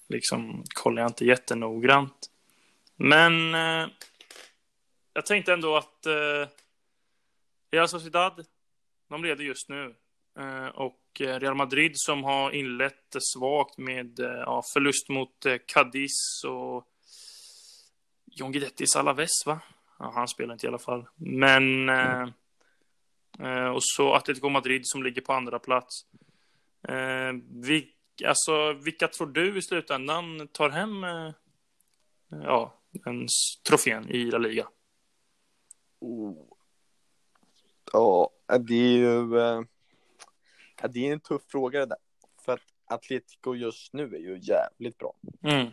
liksom kollar jag inte jättenoggrant. Men eh, jag tänkte ändå att eh, Real Sociedad, de leder just nu. Eh, och eh, Real Madrid som har inlett svagt med eh, ja, förlust mot Cadiz och John Guidetti Salaves, va? Ja, han spelar inte i alla fall. Men... Mm. eh, och så Atletico Madrid som ligger på andra plats. Eh, vi, alltså, vilka tror du i slutändan tar hem eh, ja, en trofén i La Liga? Oh. Ja, det är ju eh, det är en tuff fråga det där. För att Atletico just nu är ju jävligt bra. Mm.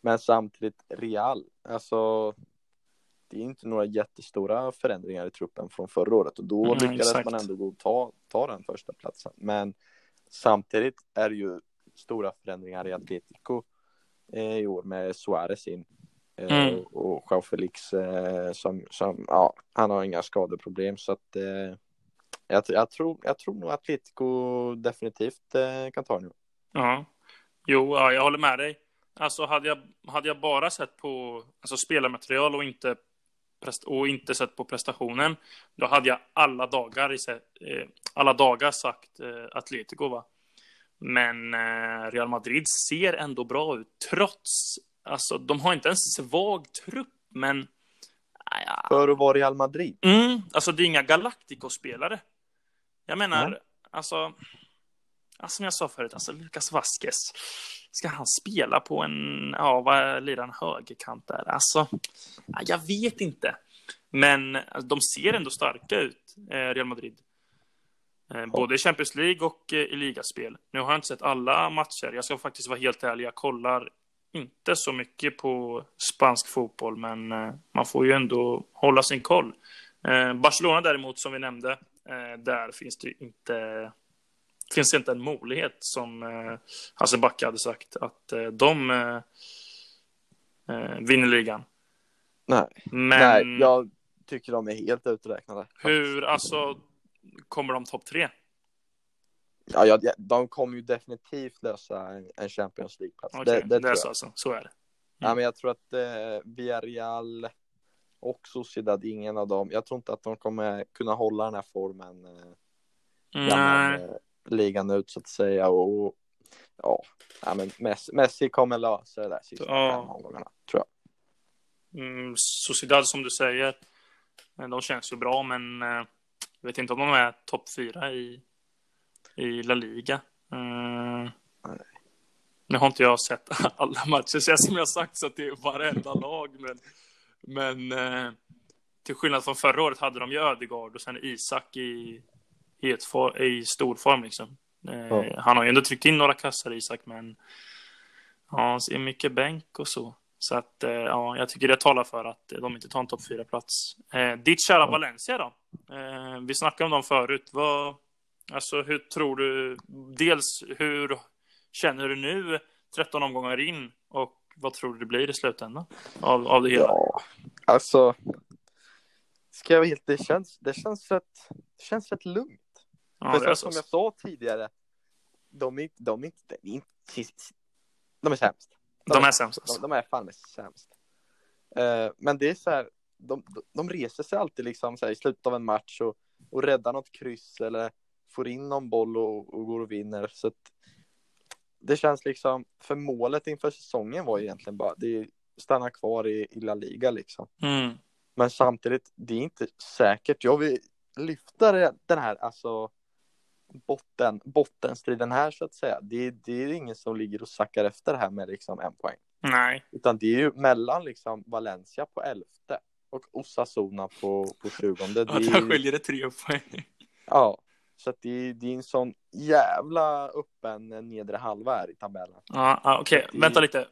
Men samtidigt Real, alltså det är inte några jättestora förändringar i truppen från förra året och då Mm, lyckades exakt. man ändå gå ta, ta den första platsen. Men samtidigt är det ju stora förändringar i Atletico eh, i år med Suarez in eh, Mm. och Joao Felix eh, som, som, ja, han har inga skadeproblem så att eh, jag, jag, tror, jag tror nog Atletico definitivt eh, kan ta nu. Ja. Jo, ja, jag håller med dig. Alltså hade jag, hade jag bara sett på alltså, spelarmaterial och inte, och inte sett på prestationen, då hade jag alla dagar, i, eh, alla dagar sagt eh, Atletico. Va? Men eh, Real Madrid ser ändå bra ut, trots, alltså de har inte en svag trupp, men ah, För att vara Real Madrid. Mm, alltså det är inga Galactico-spelare. Jag menar, Nej. alltså, alltså, som jag sa förut, alltså Lucas Vasquez, ska han spela på en, ja, vad lirar han, högerkant där? Alltså, ja, jag vet inte. Men alltså, de ser ändå starka ut, eh, Real Madrid. Eh, både i Champions League och eh, i ligaspel. Nu har jag inte sett alla matcher. Jag ska faktiskt vara helt ärlig, jag kollar inte så mycket på spansk fotboll, men man får ju ändå hålla sin koll. Barcelona däremot, som vi nämnde, där finns det inte finns inte en möjlighet som eh, Hasse Backe hade sagt att eh, de eh, eh, vinner ligan. Nej. Men Nej, jag tycker de är helt uträknade. hur, alltså, kommer de topp tre? Ja, ja, de kommer ju definitivt lösa en, en Champions League-plats. Okej, det, det, det är så alltså, så är det. Ja, men jag tror att eh, Villarreal och Sociedad, ingen av dem. Jag tror inte att de kommer kunna hålla den här formen eh, Nej, gammal, eh, ligan ut så att säga. Och, ja, ja men Messi, Messi kommer lösa det där sista Ja. fem omgångarna, tror jag. mm, Sociedad som du säger, eh, de känns ju bra, men eh, jag vet inte om de är topp fyra i, i La Liga. Nej. Nu har inte jag sett alla matcher, så jag som jag sagt så att det är varenda lag. Men, men eh, till skillnad från förra året hade de ju Ödegaard och sen Isak i, i, ett for, i stor form. Liksom. Eh, Ja. Han har ju ändå tryckt in några kassar, Isak, men ja, det är mycket bänk och så. Så att, eh, ja, jag tycker det talar för att de inte tar en topp fyra plats eh, Ditt kära Ja. Valencia då? Eh, vi snackade om dem förut. Vad, alltså, hur tror du? Dels, hur känner du nu 13 omgångar in och vad tror du det blir i slutändan av, av det hela? Ja, alltså. Ska jag vara helt, det känns, det känns rätt, det känns rätt lugnt. Ja, För är som, jag sa tidigare, de är, inte- de är inte, de är, inte, de är sämst. De är sämst De, alltså. de är fan sämst. Eh, men det är så här, de, de- de reser sig alltid liksom här, i slutet av en match och, och räddar något kryss eller får in någon boll och, och går och vinner. Så att det känns liksom, för målet inför säsongen var egentligen bara, det är stanna kvar i, i La Liga liksom. Mm. Men samtidigt, det är inte säkert. Jag vill lyfta den här, alltså botten, bottenstriden här så att säga. Det, det är ingen som ligger och sackar efter det här med liksom en poäng. Nej, Utan det är ju mellan liksom Valencia på elfte och Osasuna på, på 20. Det ja, där är, skiljer det tre poäng. ja, så att det, det är en sån jävla öppen nedre halva här i tabellen. Ja, ja, Okej, Det- vänta lite.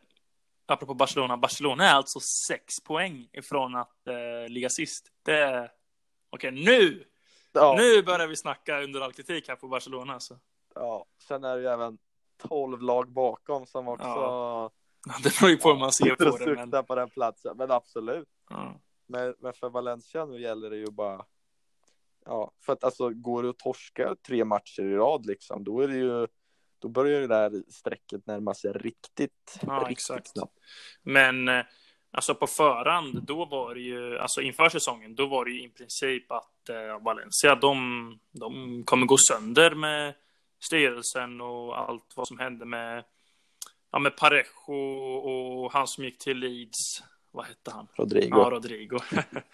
Apropå Barcelona. Barcelona är alltså sex poäng ifrån att eh, ligga sist. Det. Okej, nu! Ja, Nu börjar vi snacka under all kritik här på Barcelona. Alltså. ja. Sen är det ju även 12 lag bakom som också Ja, Det beror ju på hur man ser på det. Men... på den platsen. Men absolut. Ja. Men, men för Valencia nu gäller det ju bara Ja, för att alltså går det att torska tre matcher i rad liksom, då är det ju då börjar det där strecket närma sig riktigt, Ja, riktigt exakt. snabbt. Men eh, alltså på förhand, då var det ju, alltså inför säsongen, då var det ju i princip att eh, Valencia, de, de kommer gå sönder med styrelsen och allt vad som hände med, ja, med Parejo och han som gick till Leeds. Vad hette han? Rodrigo Ja, Rodrigo.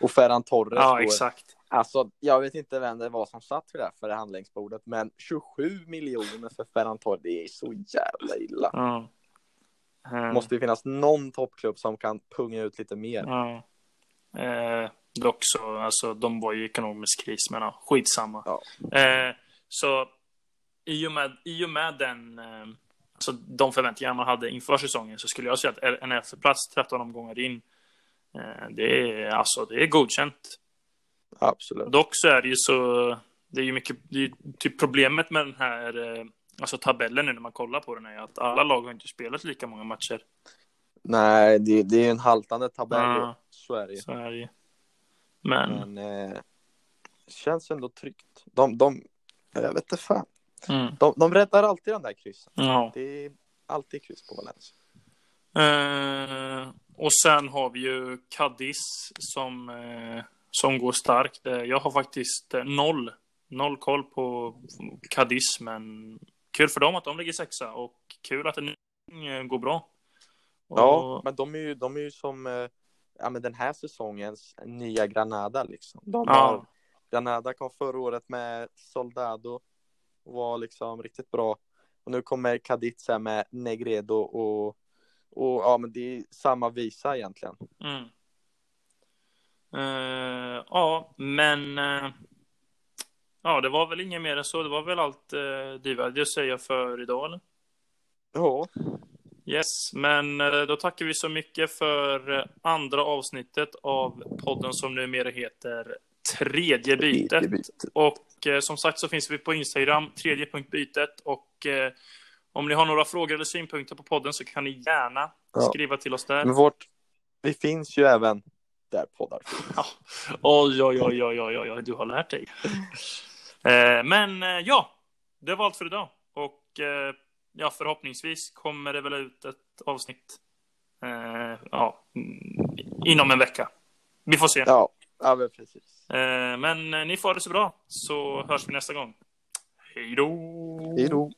och Ferran Torres. ja, exakt. Alltså, jag vet inte vem det var som satt vid det här förhandlingsbordet, men 27 miljoner för Ferran Torres, det är så jävla illa. Ja. Eh, Måste ju finnas någon toppklubb som kan punga ut lite mer. Ja. Eh, dock så, alltså de var ju i ekonomisk kris, men ja, skitsamma. Ja. Eh, så i och med, i och med den, eh, alltså, de förväntningar man hade inför säsongen så skulle jag säga att en elfteplats 13 omgångar in, eh, det är alltså det är godkänt. Absolut. Dock så är det ju så, det är ju mycket, det är ju typ problemet med den här eh, alltså tabellen nu när man kollar på den är att alla lag har inte spelat lika många matcher. Nej, det, det är en haltande tabell. Ja. Så är det ju. Så är det ju. Men, Men eh, känns ändå tryggt. De, de, jag vet inte fan. mm, De, de räddar alltid den där kryssen. ja. Det är alltid kryss på Valencia. Eh, och sen har vi ju Cadiz som, eh, som går starkt. Eh, Jag har faktiskt eh, noll, noll koll på Cadiz, men kul för dem att de ligger sexa och kul att det nu eh, går bra. Och, Ja, men de är ju, de är ju som ja, men den här säsongens nya Granada liksom. De Ja. har, Granada kom förra året med Soldado och var liksom riktigt bra. Och nu kommer Cadiz med Negredo och, och ja, men det är samma visa egentligen. Mm. Eh, ja, men eh, ja, det var väl inget mer än så. Det var väl allt uh, att säga för idag, eller? Ja, Yes, men då tackar vi så mycket för andra avsnittet av podden som numera heter Tredje bytet. Och eh, som sagt så finns vi på Instagram, tredje punkt bytet. Och eh, om ni har några frågor eller synpunkter på podden så kan ni gärna Ja. skriva till oss där. men vårt, vi finns ju även där poddar finns. Ja. Oj, oj, oj, oj, oj, oj, oj, du har lärt dig. Eh, men eh, ja, det var allt för idag. Och eh, ja, förhoppningsvis kommer det väl ut ett avsnitt eh, ja, mm, inom en vecka. Vi får se. Ja, ja men precis. Eh, men eh, ni får ha det så bra, så hörs vi nästa gång. Hej då! Hej då.